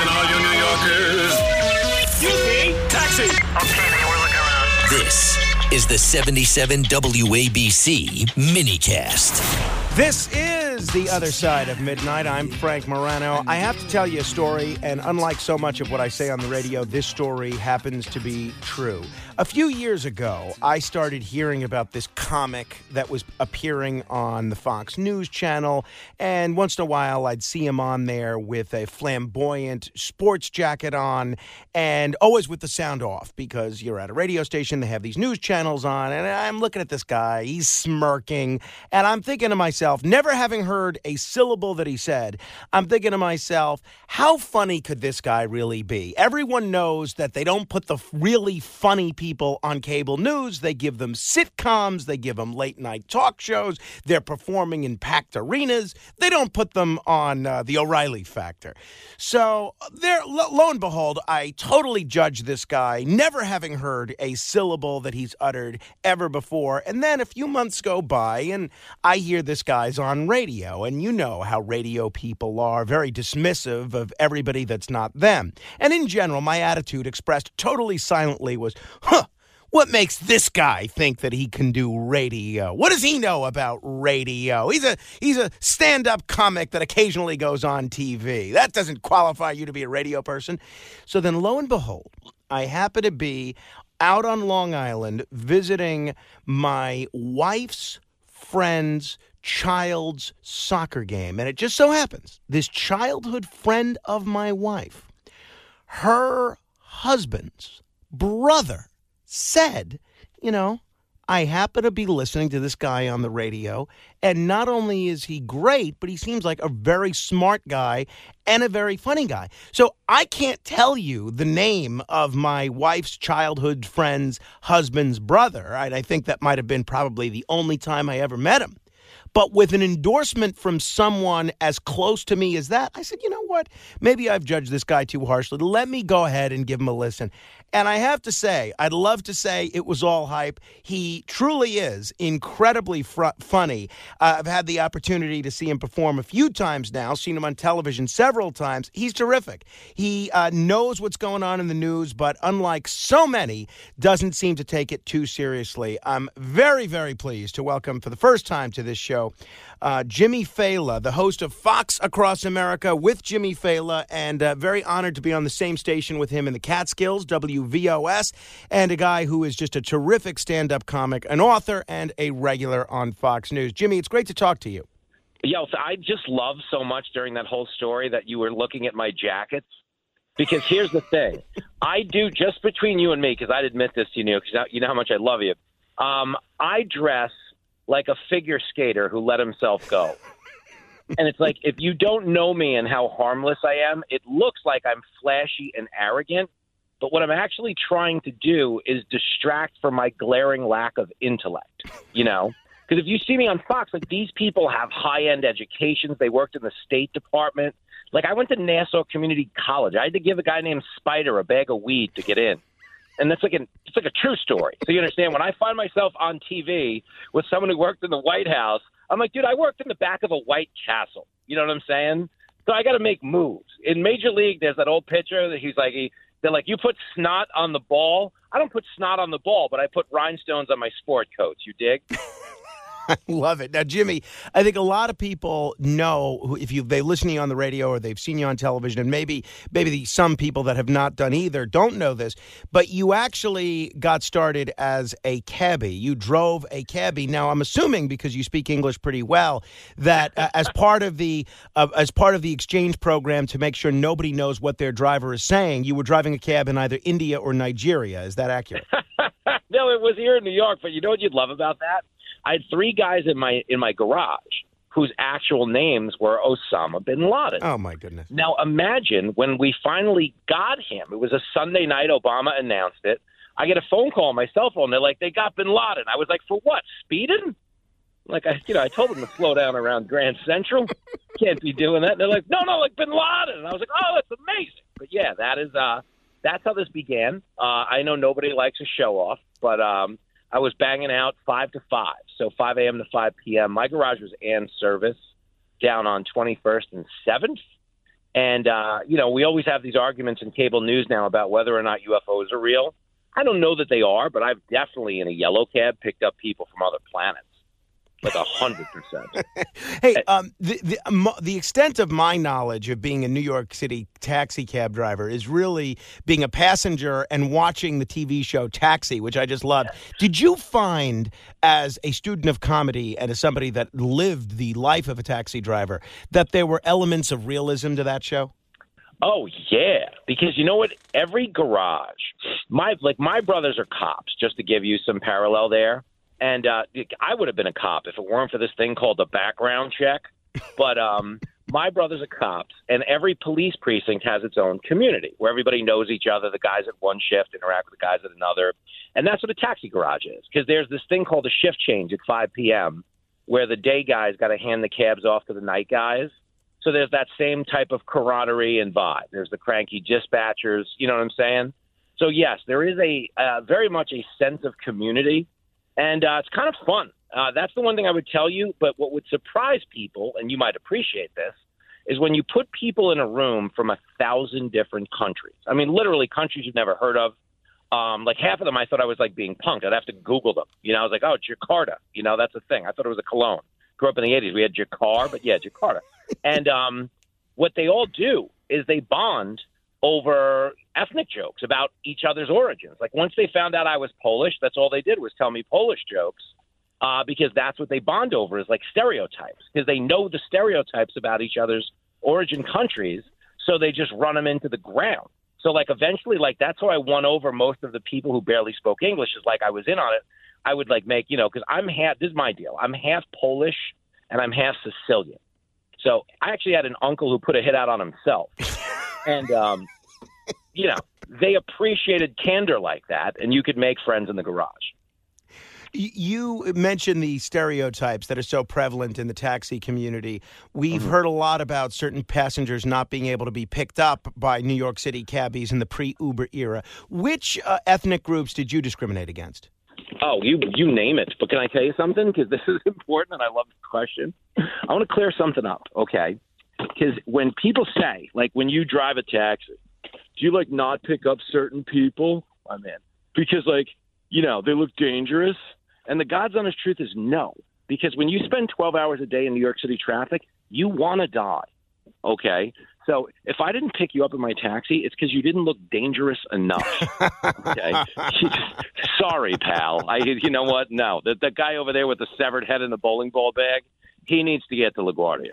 Listen, all you New Yorkers. Excuse me. Taxi. Okay, man, we're looking around. This is the 77 WABC minicast. This is the other side of midnight. I'm Frank Morano. I have to tell you a story, and unlike so much of what I say on the radio, this story happens to be true. A few years ago, I started hearing about this comic that was appearing on the Fox News channel, and once in a while, I'd see him on there with a flamboyant sports jacket on, and always with the sound off because you're at a radio station, they have these news channels on, and I'm looking at this guy, he's smirking, and I'm thinking to myself, never having heard a syllable that he said, I'm thinking to myself, how funny could this guy really be? Everyone knows that they don't put the really funny people on cable news. They give them sitcoms, they give them late night talk shows, they're performing in packed arenas. They don't put them on uh, the O'Reilly factor. So, there, lo, lo and behold, I totally judge this guy, never having heard a syllable that he's uttered ever before. And then a few months go by, and I hear this guy's on radio, and you know how radio people are very dismissive of everybody that's not them. And in general, my attitude expressed totally silently was, huh. What makes this guy think that he can do radio? What does he know about radio? He's a he's a stand-up comic that occasionally goes on TV. That doesn't qualify you to be a radio person. So then lo and behold, I happen to be out on Long Island visiting my wife's friend's child's soccer game. And it just so happens this childhood friend of my wife, her husband's brother, said, you know, I happen to be listening to this guy on the radio, and not only is he great, but he seems like a very smart guy and a very funny guy. So I can't tell you the name of my wife's childhood friend's husband's brother. I, I think that might have been probably the only time I ever met him. But with an endorsement from someone as close to me as that, I said, you know what? Maybe I've judged this guy too harshly. Let me go ahead and give him a listen. And I have to say, I'd love to say it was all hype. He truly is incredibly fr- funny. Uh, I've had the opportunity to see him perform a few times now, seen him on television several times. He's terrific. He uh, knows what's going on in the news, but unlike so many, doesn't seem to take it too seriously. I'm very, very pleased to welcome for the first time to this show uh, Jimmy Failla, the host of Fox Across America with Jimmy Failla, and uh, very honored to be on the same station with him in the Catskills, WVOS, and a guy who is just a terrific stand up comic, an author, and a regular on Fox News. Jimmy, it's great to talk to you. Yo, so I just love so much during that whole story that you were looking at my jackets. Because here's the thing, I do just between you and me, because I'd admit this to you, because you know how much I love you. Um, I dress like a figure skater who let himself go. and it's like if you don't know me and how harmless I am, it looks like I'm flashy and arrogant. But what I'm actually trying to do is distract from my glaring lack of intellect, you know? Because if you see me on Fox, like these people have high end educations. They worked in the State Department. Like I went to Nassau Community College. I had to give a guy named Spider a bag of weed to get in and that's like an it's like a true story. So you understand when I find myself on TV with someone who worked in the White House, I'm like, dude, I worked in the back of a White Castle. You know what I'm saying? So I got to make moves. In Major League, there's that old pitcher that he's like, he, they're like, you put snot on the ball. I don't put snot on the ball, but I put rhinestones on my sport coats. You dig? I love it. Now, Jimmy, I think a lot of people know if you they listen to you on the radio or they've seen you on television, and maybe maybe the, some people that have not done either don't know this, but you actually got started as a cabbie. You drove a cabbie. Now, I'm assuming because you speak English pretty well that uh, as part of the uh, as part of the exchange program to make sure nobody knows what their driver is saying, you were driving a cab in either India or Nigeria. Is that accurate? no, it was here in New York. But you know what you'd love about that? I had three guys in my in my garage whose actual names were Osama bin Laden. Oh my goodness! Now imagine when we finally got him. It was a Sunday night. Obama announced it. I get a phone call on my cell phone. They're like, "They got bin Laden." I was like, "For what? Speeding?" Like I, you know, I told them to slow down around Grand Central. Can't be doing that. And they're like, "No, no, like bin Laden." And I was like, "Oh, that's amazing." But yeah, that is uh, that's how this began. Uh, I know nobody likes a show off, but um, I was banging out five to five, so 5 a.m. to 5 p.m. My garage was and service down on 21st and 7th, And uh, you know, we always have these arguments in cable news now about whether or not UFOs are real. I don't know that they are, but I've definitely in a yellow cab picked up people from other planets like a hundred percent. Hey, um, the the, the extent of my knowledge of being a New York City taxi cab driver is really being a passenger and watching the TV show Taxi, which I just loved. Did you find, as a student of comedy and as somebody that lived the life of a taxi driver, that there were elements of realism to that show? Oh yeah, because you know what? Every garage, my like my brothers are cops. Just to give you some parallel there, and uh, I would have been a cop if it weren't for this thing called the background check. But um, my brothers are cops, and every police precinct has its own community where everybody knows each other. The guys at one shift interact with the guys at another, and that's what a taxi garage is. Because there's this thing called a shift change at 5 p.m. where the day guys got to hand the cabs off to the night guys. So there's that same type of camaraderie and vibe. There's the cranky dispatchers. You know what I'm saying? So yes, there is a uh, very much a sense of community and uh, it's kind of fun. Uh, that's the one thing I would tell you. But what would surprise people, and you might appreciate this, is when you put people in a room from a thousand different countries. I mean, literally countries you've never heard of. Um, like half of them, I thought I was like being punked. I'd have to Google them. You know, I was like, oh, Jakarta. You know, that's a thing. I thought it was a cologne. Grew up in the '80s. We had Jakarta, but yeah, Jakarta. and um, what they all do is they bond over ethnic jokes about each other's origins. Like once they found out I was Polish, that's all they did was tell me Polish jokes. Uh, because that's what they bond over is like stereotypes because they know the stereotypes about each other's origin countries, so they just run them into the ground. So like eventually, like that's how I won over most of the people who barely spoke English. Is like I was in on it. I would like make you know because I'm half. This is my deal. I'm half Polish and I'm half Sicilian. So I actually had an uncle who put a hit out on himself, and um, you know, they appreciated candor like that, and you could make friends in the garage. You mentioned the stereotypes that are so prevalent in the taxi community. We've mm-hmm. heard a lot about certain passengers not being able to be picked up by New York City cabbies in the pre Uber era. Which uh, ethnic groups did you discriminate against? Oh, you you name it. But can I tell you something? Because this is important, and I love the question. I want to clear something up, okay? Because when people say, like, when you drive a taxi, do you like not pick up certain people? My man, because like you know they look dangerous. And the God's honest truth is no, because when you spend 12 hours a day in New York City traffic, you want to die. Okay. So if I didn't pick you up in my taxi, it's because you didn't look dangerous enough. okay. Sorry, pal. I, you know what? No, the, the guy over there with the severed head and the bowling ball bag, he needs to get to LaGuardia.